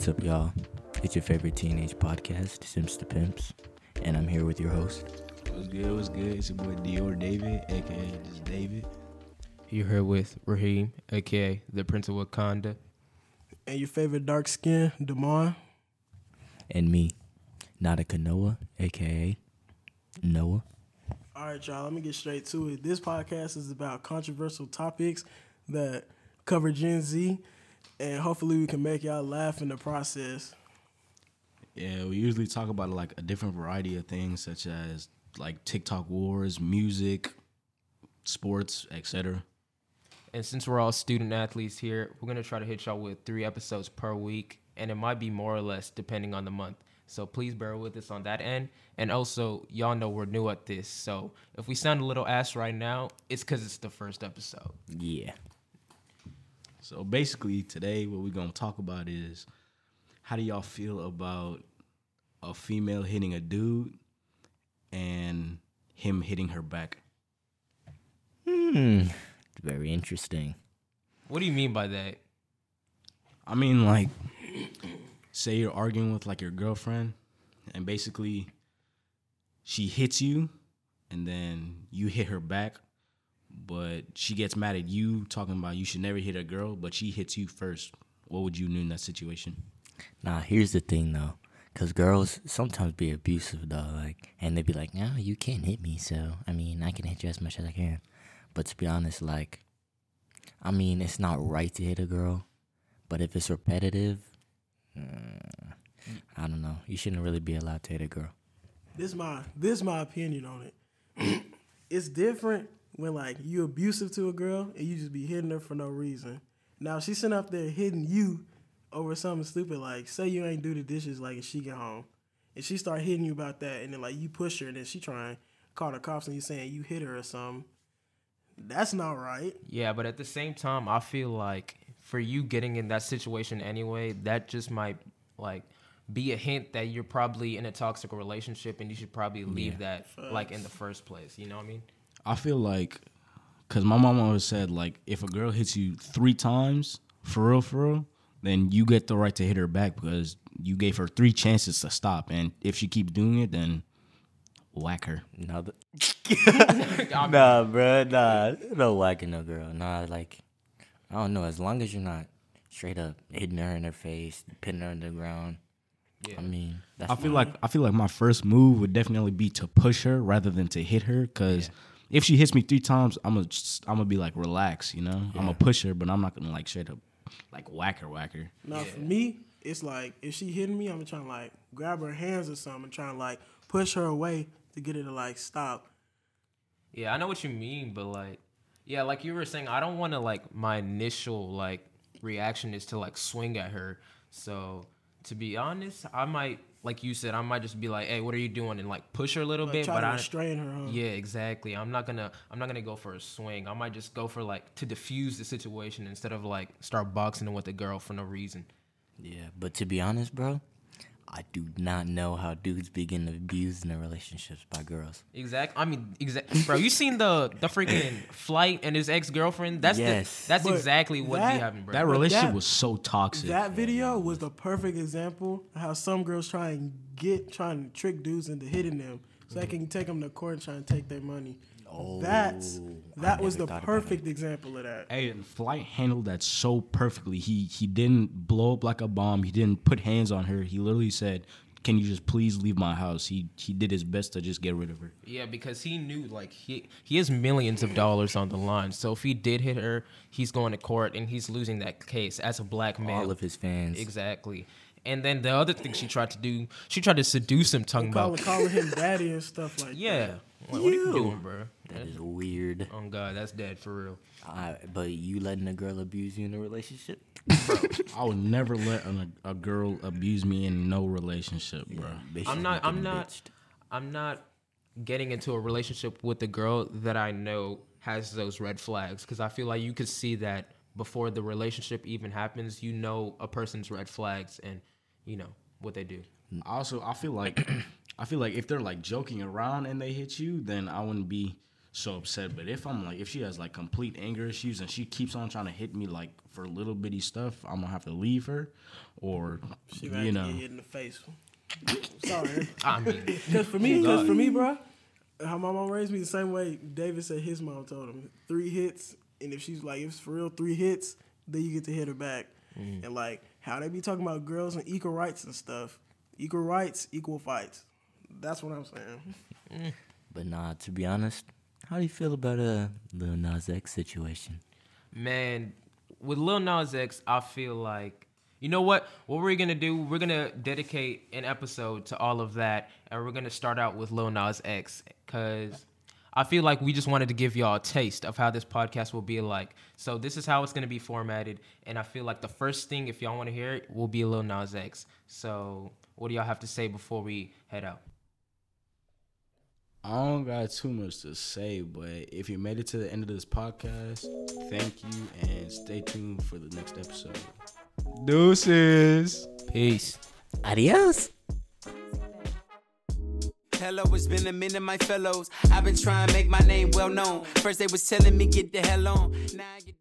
What's up, y'all? It's your favorite teenage podcast, Simps to Pimps, and I'm here with your host. What's good? What's good? It's your boy Dior David, aka just David. You're here with Raheem, aka the Prince of Wakanda. And your favorite dark skin, Demar. And me, Nada Kanoa, aka Noah. All right, y'all, let me get straight to it. This podcast is about controversial topics that cover Gen Z, and hopefully we can make y'all laugh in the process. Yeah, we usually talk about like a different variety of things, such as like TikTok wars, music, sports, etc. And since we're all student athletes here, we're gonna try to hit y'all with three episodes per week, and it might be more or less depending on the month. So please bear with us on that end. And also, y'all know we're new at this, so if we sound a little ass right now, it's because it's the first episode. Yeah. So basically, today what we're gonna talk about is how do y'all feel about a female hitting a dude and him hitting her back? Hmm. Very interesting. What do you mean by that? I mean, like, say you're arguing with like your girlfriend, and basically she hits you, and then you hit her back, but she gets mad at you, talking about you should never hit a girl, but she hits you first. What would you do in that situation? Nah, here's the thing though. Cause girls sometimes be abusive though, like, and they be like, "No, you can't hit me." So, I mean, I can hit you as much as I can. But to be honest, like, I mean, it's not right to hit a girl, but if it's repetitive, uh, I don't know. You shouldn't really be allowed to hit a girl. This my this my opinion on it. it's different when like you abusive to a girl and you just be hitting her for no reason. Now if she's sitting up there hitting you over something stupid like say you ain't do the dishes like if she get home and she start hitting you about that and then like you push her and then she try and call the cops and you saying you hit her or something. That's not right. Yeah, but at the same time, I feel like for you getting in that situation anyway, that just might like be a hint that you're probably in a toxic relationship and you should probably leave that like in the first place. You know what I mean? I feel like, cause my mom always said like, if a girl hits you three times, for real, for real, then you get the right to hit her back because you gave her three chances to stop, and if she keeps doing it, then whack her. Nah, the- nah, bro, nah, no whacking no girl. Nah, like, I don't know. As long as you're not straight up hitting her in her face, pinning her on the ground. Yeah. I mean, that's I feel like I feel like my first move would definitely be to push her rather than to hit her because if she hits me three times, I'm gonna I'm gonna be like relax, you know. I'm gonna push her, but I'm not gonna like straight up like whack her, whack her. Now for me, it's like if she hitting me, I'm trying to like grab her hands or something and trying to like push her away to get her to like stop. Yeah, I know what you mean, but like, yeah, like you were saying, I don't want to like my initial like reaction is to like swing at her. So to be honest, I might, like you said, I might just be like, "Hey, what are you doing?" and like push her a little Like, bit. try But to I, restrain her. Huh? yeah, exactly. I'm not gonna, I'm not gonna go for a swing. I might just go for like to diffuse the situation instead of like start boxing with the girl for no reason. Yeah, but to be honest, bro, I do not know how dudes begin abusing their relationships by girls. Exactly. I mean, exact, bro. You seen the the freaking flight and his ex girlfriend? That's Yes. the, that's But exactly what that- be happening, bro. That relationship that- was so toxic. That video was the perfect example of how some girls try and get trying to trick dudes into hitting them so I can take them to court and try and take their money. Oh, That's Oh, I that was the perfect example of that. Hey, and Flight handled that so perfectly. He he didn't blow up like a bomb. He didn't put hands on her. He literally said, "Can you just please leave my house?" He he did his best to just get rid of her. Yeah, because he knew like he he has millions of dollars on the line. So if he did hit her, he's going to court and he's losing that case as a black man. All of his fans. exactly. And then the other thing she tried to do, she tried to seduce him, talking Calling, about calling him daddy and stuff like yeah. that. Like, what are you You. doing, bro? That is weird. Oh God, that's dead for real. I, but you letting a girl abuse you in a relationship? I would never let a, a girl abuse me in no relationship, bro. Bitch I'm not. I'm getting not. bitched. I'm not getting into a relationship with a girl that I know has those red flags because I feel like you could see that before the relationship even happens. You know a person's red flags and you know what they do. Also, I feel like I feel like if they're like joking around and they hit you, then I wouldn't be so upset. But if I'm like, if she has like complete anger issues and she keeps on trying to hit me like for little bitty stuff, I'm gonna have to leave her, or She might you get know, hit in the face. Sorry. I mean, Because for me, because for me, bro, how my mom raised me the same way David said his mom told him. Three hits, and if she's like, if it's for real, three hits, then you get to hit her back. And like how they be talking about girls and equal rights and stuff. Equal rights, equal fights. That's what I'm saying. But nah, to be honest, how do you feel about uh, Lil Nas X situation? man, with Lil Nas X, I feel like you know what? What we're gonna do? We're gonna dedicate an episode to all of that, and we're gonna start out with Lil Nas X because I feel like we just wanted to give y'all a taste of how this podcast will be like. So this is how it's gonna be formatted, and I feel like the first thing, if y'all want to hear it, will be Lil Nas X. So what do y'all have to say before we head out? I don't got too much to say, but if you made it to the end of this podcast, thank you and stay tuned for the next episode. Deuces. Peace. Adios. Hello, it's been a minute, my fellows. I've been trying to make my name well known. First, they was telling me get the hell on. Now I get